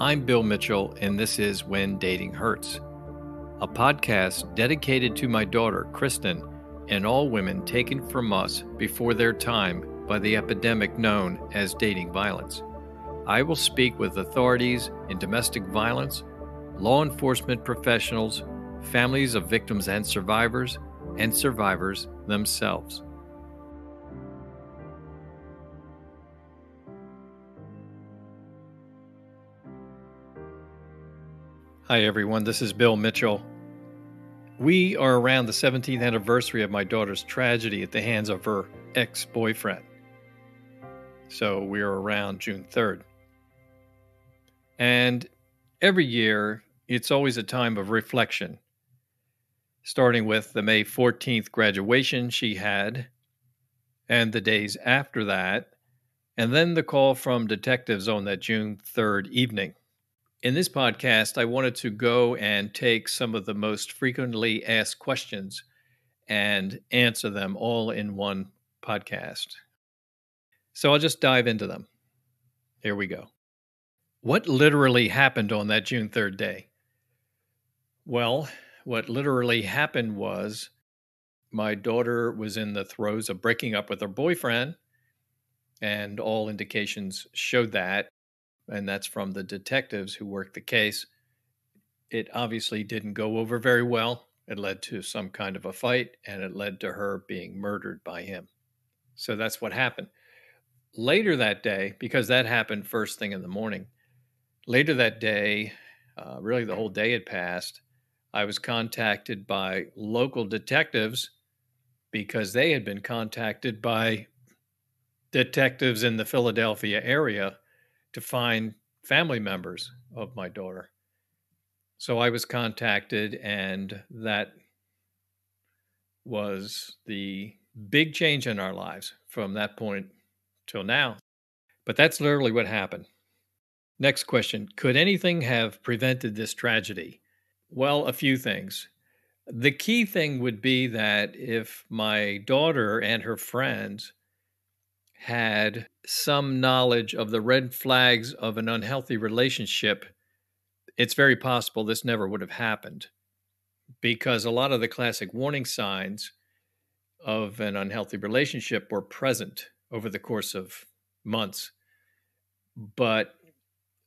I'm Bill Mitchell, and this is When Dating Hurts, a podcast dedicated to my daughter, Kristen, and all women taken from us before their time by the epidemic known as dating violence. I will speak with authorities in domestic violence, law enforcement professionals, families of victims and survivors, and survivors themselves. Hi, everyone. This is Bill Mitchell. We are around the 17th anniversary of my daughter's tragedy at the hands of her ex boyfriend. So we are around June 3rd. And every year, it's always a time of reflection, starting with the May 14th graduation she had, and the days after that, and then the call from detectives on that June 3rd evening. In this podcast, I wanted to go and take some of the most frequently asked questions and answer them all in one podcast. So I'll just dive into them. Here we go. What literally happened on that June 3rd day? Well, what literally happened was my daughter was in the throes of breaking up with her boyfriend, and all indications showed that and that's from the detectives who worked the case. It obviously didn't go over very well. It led to some kind of a fight, and it led to her being murdered by him. So that's what happened. Later that day, because that happened first thing in the morning, later that day, uh, really the whole day had passed, I was contacted by local detectives because they had been contacted by detectives in the Philadelphia area to find family members of my daughter. So I was contacted, and that was the big change in our lives from that point till now. But that's literally what happened. Next question Could anything have prevented this tragedy? Well, a few things. The key thing would be that if my daughter and her friends had some knowledge of the red flags of an unhealthy relationship, it's very possible this never would have happened because a lot of the classic warning signs of an unhealthy relationship were present over the course of months. But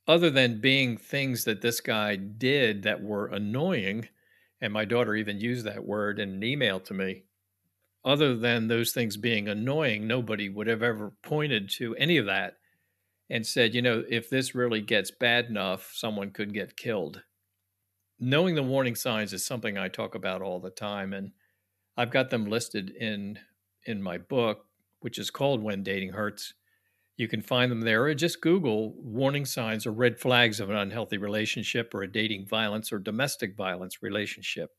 other than being things that this guy did that were annoying, and my daughter even used that word in an email to me, other than those things being annoying, nobody would have ever pointed to any of that and said, you know, if this really gets bad enough, someone could get killed. Knowing the warning signs is something I talk about all the time, and I've got them listed in in my book, which is called When Dating Hurts. You can find them there, or just Google warning signs or red flags of an unhealthy relationship or a dating violence or domestic violence relationship.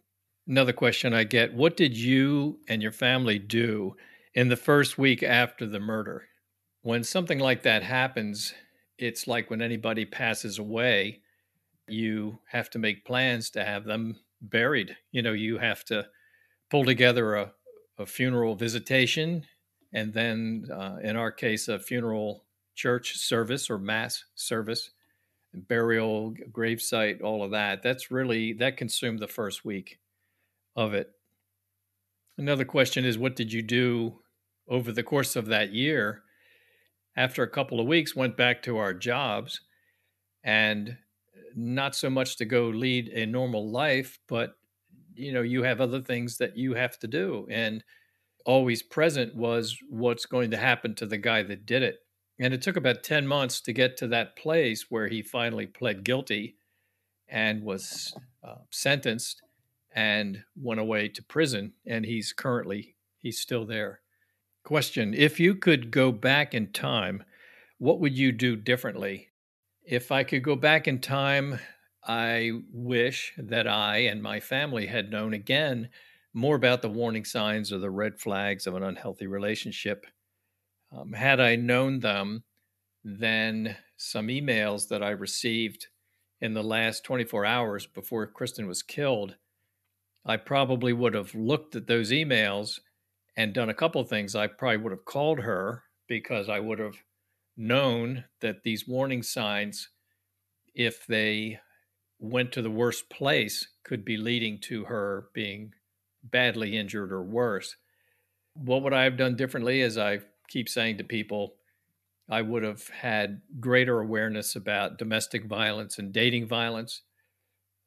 Another question I get What did you and your family do in the first week after the murder? When something like that happens, it's like when anybody passes away, you have to make plans to have them buried. You know, you have to pull together a, a funeral visitation and then, uh, in our case, a funeral church service or mass service, burial, gravesite, all of that. That's really, that consumed the first week of it. Another question is what did you do over the course of that year? After a couple of weeks, went back to our jobs and not so much to go lead a normal life, but you know, you have other things that you have to do. And always present was what's going to happen to the guy that did it. And it took about 10 months to get to that place where he finally pled guilty and was uh, sentenced and went away to prison and he's currently he's still there question if you could go back in time what would you do differently if i could go back in time i wish that i and my family had known again more about the warning signs or the red flags of an unhealthy relationship. Um, had I known them, then some emails that I received in the last 24 hours before Kristen was killed, I probably would have looked at those emails and done a couple things. I probably would have called her because I would have known that these warning signs, if they went to the worst place, could be leading to her being badly injured or worse. What would I have done differently? As I keep saying to people, I would have had greater awareness about domestic violence and dating violence.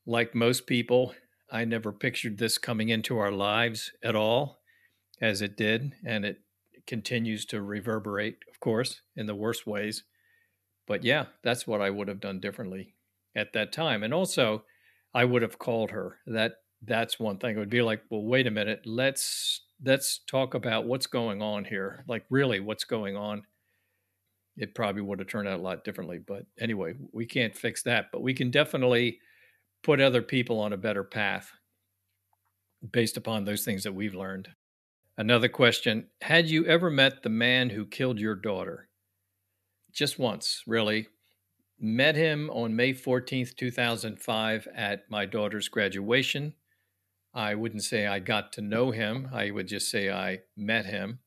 Like most people, I never pictured this coming into our lives at all, as it did, and it continues to reverberate, of course, in the worst ways. But yeah, that's what I would have done differently at that time. And also, I would have called her. That that's one thing. It would be like, well, wait a minute, let's let's talk about what's going on here. Like really what's going on. It probably would have turned out a lot differently. But anyway, we can't fix that. But we can definitely put other people on a better path based upon those things that we've learned. Another question Had you ever met the man who killed your daughter? Just once, really. Met him on May 14th, 2005, at my daughter's graduation. I wouldn't say I got to know him, I would just say I met him.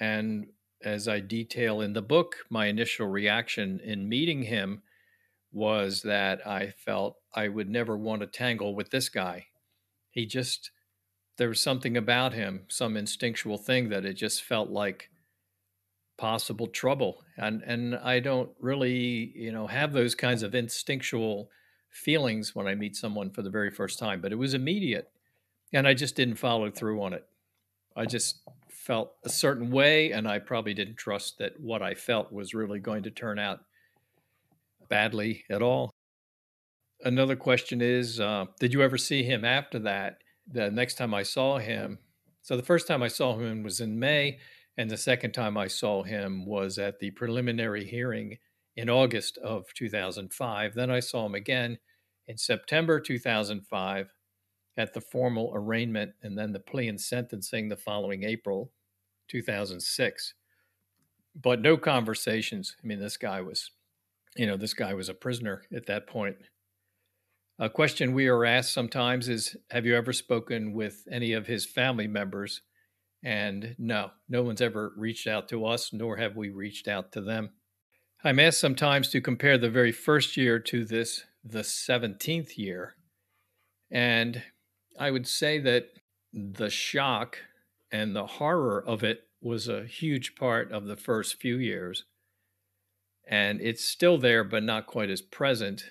And as I detail in the book, my initial reaction in meeting him was that I felt I would never want to tangle with this guy. He just, there was something about him, some instinctual thing that it just felt like possible trouble. And and I don't really, you know, have those kinds of instinctual feelings when I meet someone for the very first time, but it was immediate. And I just didn't follow through on it. I just felt a certain way and I probably didn't trust that what I felt was really going to turn out badly at all. Another question is uh, Did you ever see him after that? The next time I saw him, so the first time I saw him was in May, and the second time I saw him was at the preliminary hearing in August of 2005. Then I saw him again in September 2005 at the formal arraignment and then the plea and sentencing the following April 2006. But no conversations. I mean, this guy was you know, this guy was a prisoner at that point. A question we are asked sometimes is Have you ever spoken with any of his family members? And no, no one's ever reached out to us, nor have we reached out to them. I'm asked sometimes to compare the very first year to this, the 17th year. And I would say that the shock and the horror of it was a huge part of the first few years and it's still there, but not quite as present.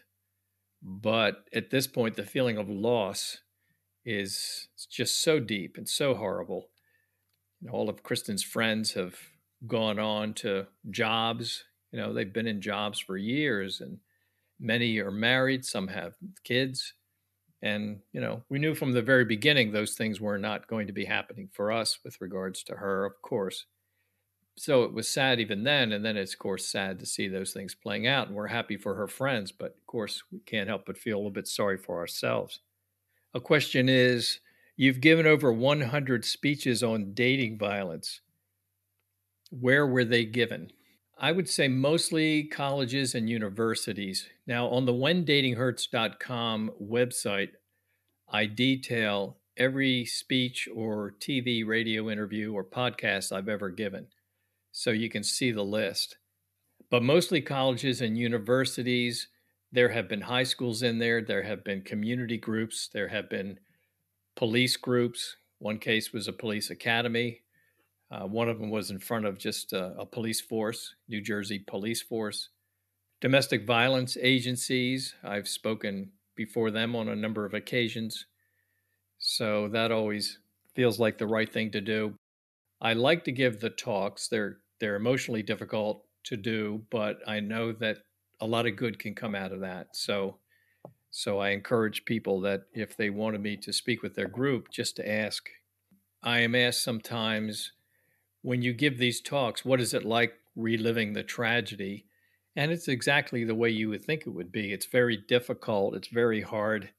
But at this point, the feeling of loss is just so deep and so horrible. You know, all of Kristen's friends have gone on to jobs. You know, they've been in jobs for years, and many are married. Some have kids. And, you know, we knew from the very beginning those things were not going to be happening for us with regards to her, of course so it was sad even then and then it's of course sad to see those things playing out and we're happy for her friends but of course we can't help but feel a little bit sorry for ourselves. A question is you've given over 100 speeches on dating violence. Where were they given? I would say mostly colleges and universities. Now on the whendatinghurts.com website i detail every speech or tv radio interview or podcast i've ever given so you can see the list. But mostly colleges and universities. There have been high schools in there. There have been community groups. There have been police groups. One case was a police academy. Uh, one of them was in front of just a, a police force, New Jersey police force. Domestic violence agencies. I've spoken before them on a number of occasions. So that always feels like the right thing to do. I like to give the talks. They're they're emotionally difficult to do, but I know that a lot of good can come out of that. So so I encourage people that if they wanted me to speak with their group, just to ask. I am asked sometimes when you give these talks, what is it like reliving the tragedy? And it's exactly the way you would think it would be. It's very difficult, it's very hard,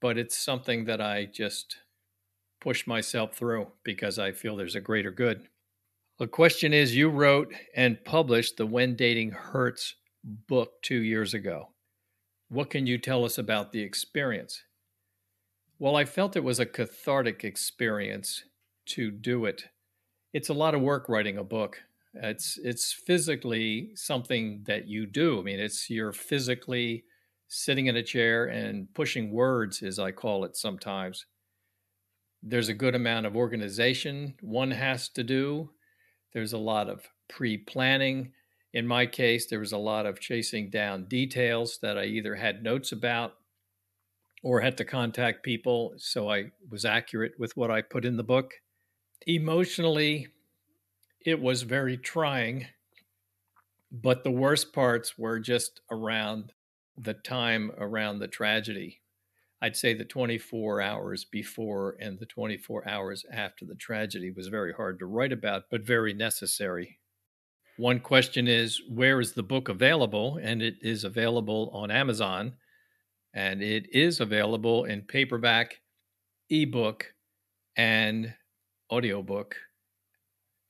but it's something that I just push myself through because I feel there's a greater good. The question is you wrote and published the When Dating Hurts book two years ago. What can you tell us about the experience? Well, I felt it was a cathartic experience to do it. It's a lot of work writing a book. It's it's physically something that you do. I mean, it's you're physically sitting in a chair and pushing words, as I call it sometimes. There's a good amount of organization one has to do. There's a lot of pre planning. In my case, there was a lot of chasing down details that I either had notes about or had to contact people so I was accurate with what I put in the book. Emotionally, it was very trying, but the worst parts were just around the time around the tragedy. I'd say the 24 hours before and the 24 hours after the tragedy was very hard to write about, but very necessary. One question is where is the book available? And it is available on Amazon and it is available in paperback, ebook, and audiobook.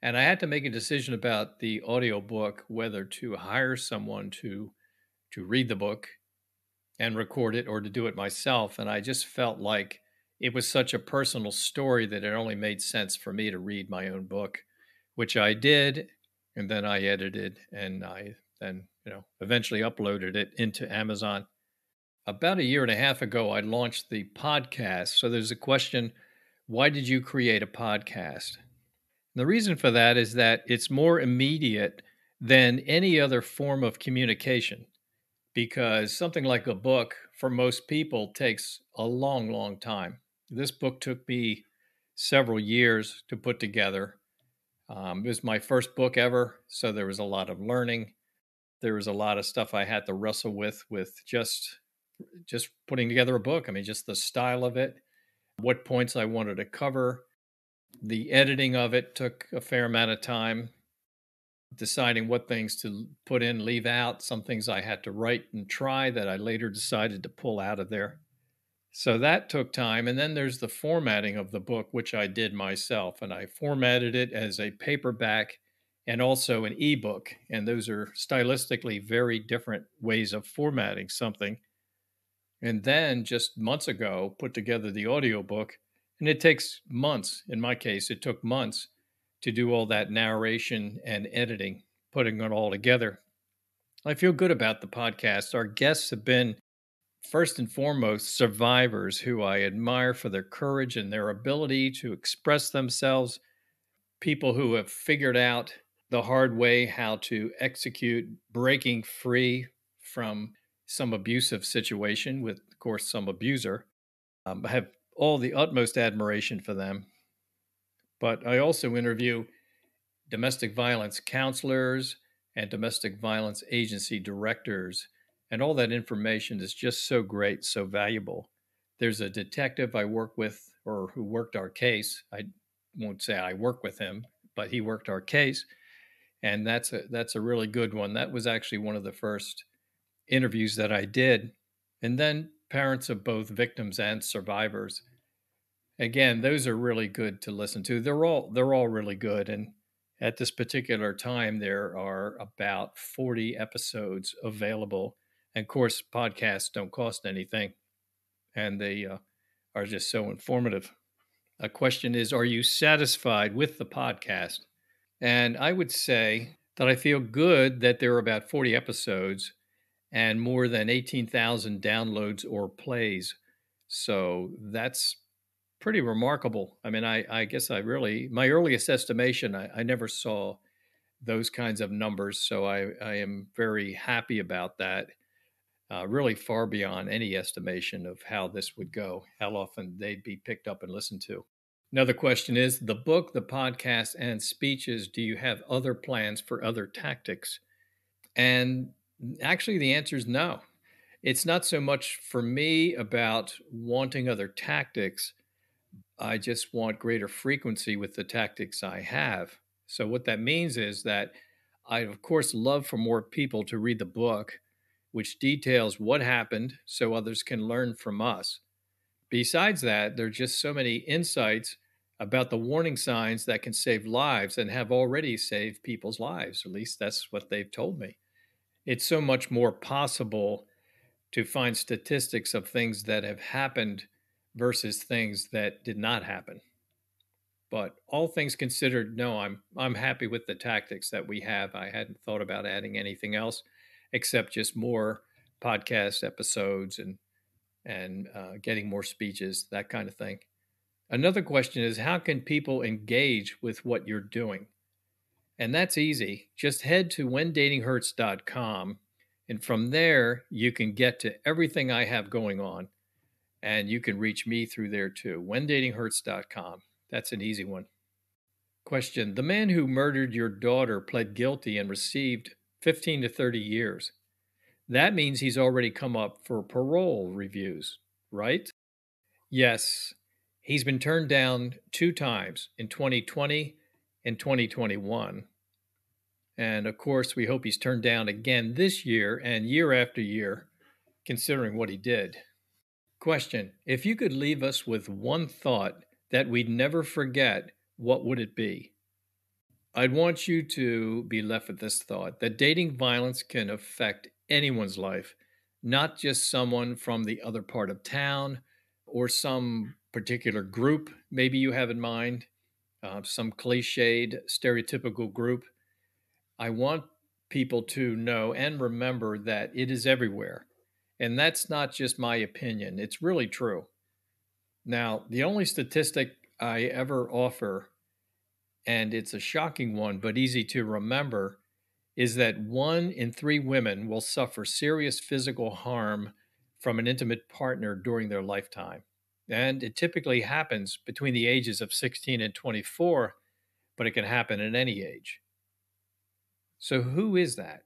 And I had to make a decision about the audiobook whether to hire someone to to read the book and record it or to do it myself and I just felt like it was such a personal story that it only made sense for me to read my own book, which I did and then I edited and I then, you know, eventually uploaded it into Amazon about a year and a half ago, I launched the podcast. So there's a question why did you create a podcast? And the reason for that is that it's more immediate than any other form of communication because something like a book for most people takes a long, long time. This book took me several years to put together. Um, it was my first book ever, so there was a lot of learning. There was a lot of stuff I had to wrestle with, with just just putting together a book. I mean, just the style of it, what points I wanted to cover. The editing of it took a fair amount of time, deciding what things to put in, leave out, some things I had to write and try that I later decided to pull out of there. So that took time. And then there's the formatting of the book, which I did myself. And I formatted it as a paperback and also an ebook. And those are stylistically very different ways of formatting something and then just months ago put together the audiobook and it takes months in my case it took months to do all that narration and editing putting it all together i feel good about the podcast our guests have been first and foremost survivors who i admire for their courage and their ability to express themselves people who have figured out the hard way how to execute breaking free from some abusive situation with, of course, some abuser. Um, I have all the utmost admiration for them. But I also interview domestic violence counselors and domestic violence agency directors. And all that information is just so great, so valuable. There's a detective I work with, or who worked our case. I won't say I work with him, but he worked our case. And that's a that's a really good one. That was actually one of the first interviews that I did, and then parents of both victims and survivors. Again, those are really good to listen to. They're all they're all really good, and at this particular time, there are about forty episodes available. And of course, podcasts don't cost anything, and they uh, are just so informative. A question is Are you satisfied with the podcast? And I would say that I feel good that there are about 40 episodes and more than 18,000 downloads or plays. So that's pretty remarkable. I mean, I, I guess I really, my earliest estimation, I, I never saw those kinds of numbers. So I, I am very happy about that. Uh, really far beyond any estimation of how this would go, how often they'd be picked up and listened to. Another question is the book, the podcast, and speeches. Do you have other plans for other tactics? And Actually, the answer is no. It's not so much for me about wanting other tactics. I just want greater frequency with the tactics I have. So, what that means is that I, of course, love for more people to read the book, which details what happened so others can learn from us. besides that, there are just so many insights about the warning signs that can save lives and have already saved people's lives. At least that's what they've told me. It's so much more possible to find statistics of things that have happened versus things that did not happen. But all things considered, no, I'm I'm happy with the tactics that we have. I hadn't thought about adding anything else except just more podcast episodes and and uh, getting more speeches, that kind of thing. Another question is how can people engage with what you're doing? And that's easy. Just head to whendatinghurts.com and from there you can get to everything I have going on and you can reach me through there too. whendatinghurts.com. That's an easy one. Question The man who murdered your daughter pled guilty and received 15 to 30 years. That means he's already come up for parole reviews, right? Yes. He's been turned down two times in 2020 and 2021. And of course, we hope he's turned down again this year and year after year, considering what he did. Question If you could leave us with one thought that we'd never forget, what would it be? I'd want you to be left with this thought that dating violence can affect anyone's life, not just someone from the other part of town or some particular group maybe you have in mind, uh, some cliched, stereotypical group. I want people to know and remember that it is everywhere. And that's not just my opinion, it's really true. Now, the only statistic I ever offer, and it's a shocking one, but easy to remember, is that one in three women will suffer serious physical harm from an intimate partner during their lifetime. And it typically happens between the ages of 16 and 24, but it can happen at any age. So, who is that?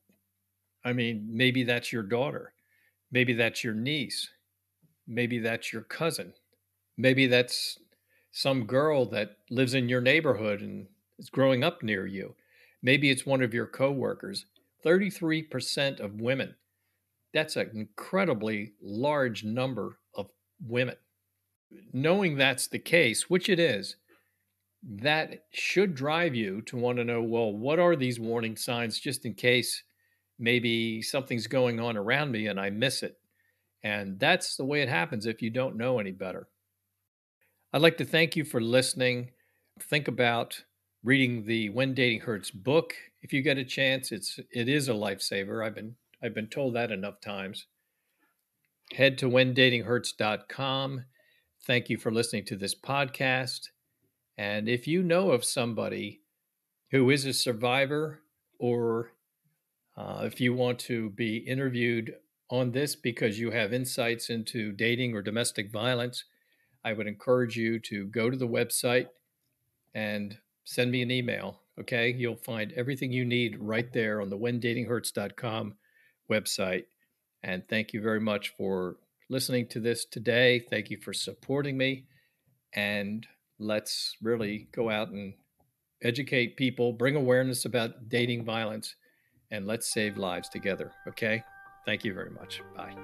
I mean, maybe that's your daughter. Maybe that's your niece. Maybe that's your cousin. Maybe that's some girl that lives in your neighborhood and is growing up near you. Maybe it's one of your coworkers. 33% of women. That's an incredibly large number of women. Knowing that's the case, which it is, that should drive you to want to know well, what are these warning signs just in case maybe something's going on around me and I miss it? And that's the way it happens if you don't know any better. I'd like to thank you for listening. Think about reading the When Dating Hurts book if you get a chance. It's it is a lifesaver. I've been I've been told that enough times. Head to whendatinghurts.com. Thank you for listening to this podcast. And if you know of somebody who is a survivor, or uh, if you want to be interviewed on this because you have insights into dating or domestic violence, I would encourage you to go to the website and send me an email. Okay. You'll find everything you need right there on the whendatinghurts.com website. And thank you very much for listening to this today. Thank you for supporting me. And let's really go out and educate people, bring awareness about dating violence, and let's save lives together. Okay? Thank you very much. Bye.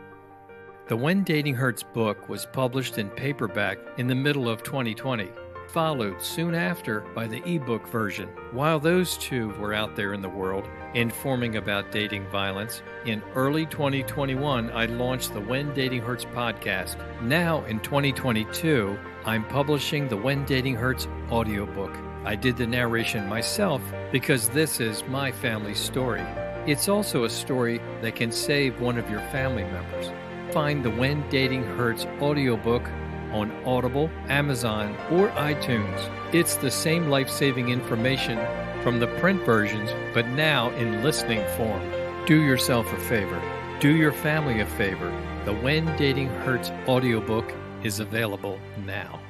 The When Dating Hurts book was published in paperback in the middle of 2020, followed soon after by the ebook version. While those two were out there in the world informing about dating violence, in early 2021 I launched the When Dating Hurts podcast. Now in 2022, I'm publishing the When Dating Hurts audiobook. I did the narration myself because this is my family's story. It's also a story that can save one of your family members. Find the When Dating Hurts audiobook on Audible, Amazon, or iTunes. It's the same life saving information from the print versions, but now in listening form. Do yourself a favor. Do your family a favor. The When Dating Hurts audiobook is available now.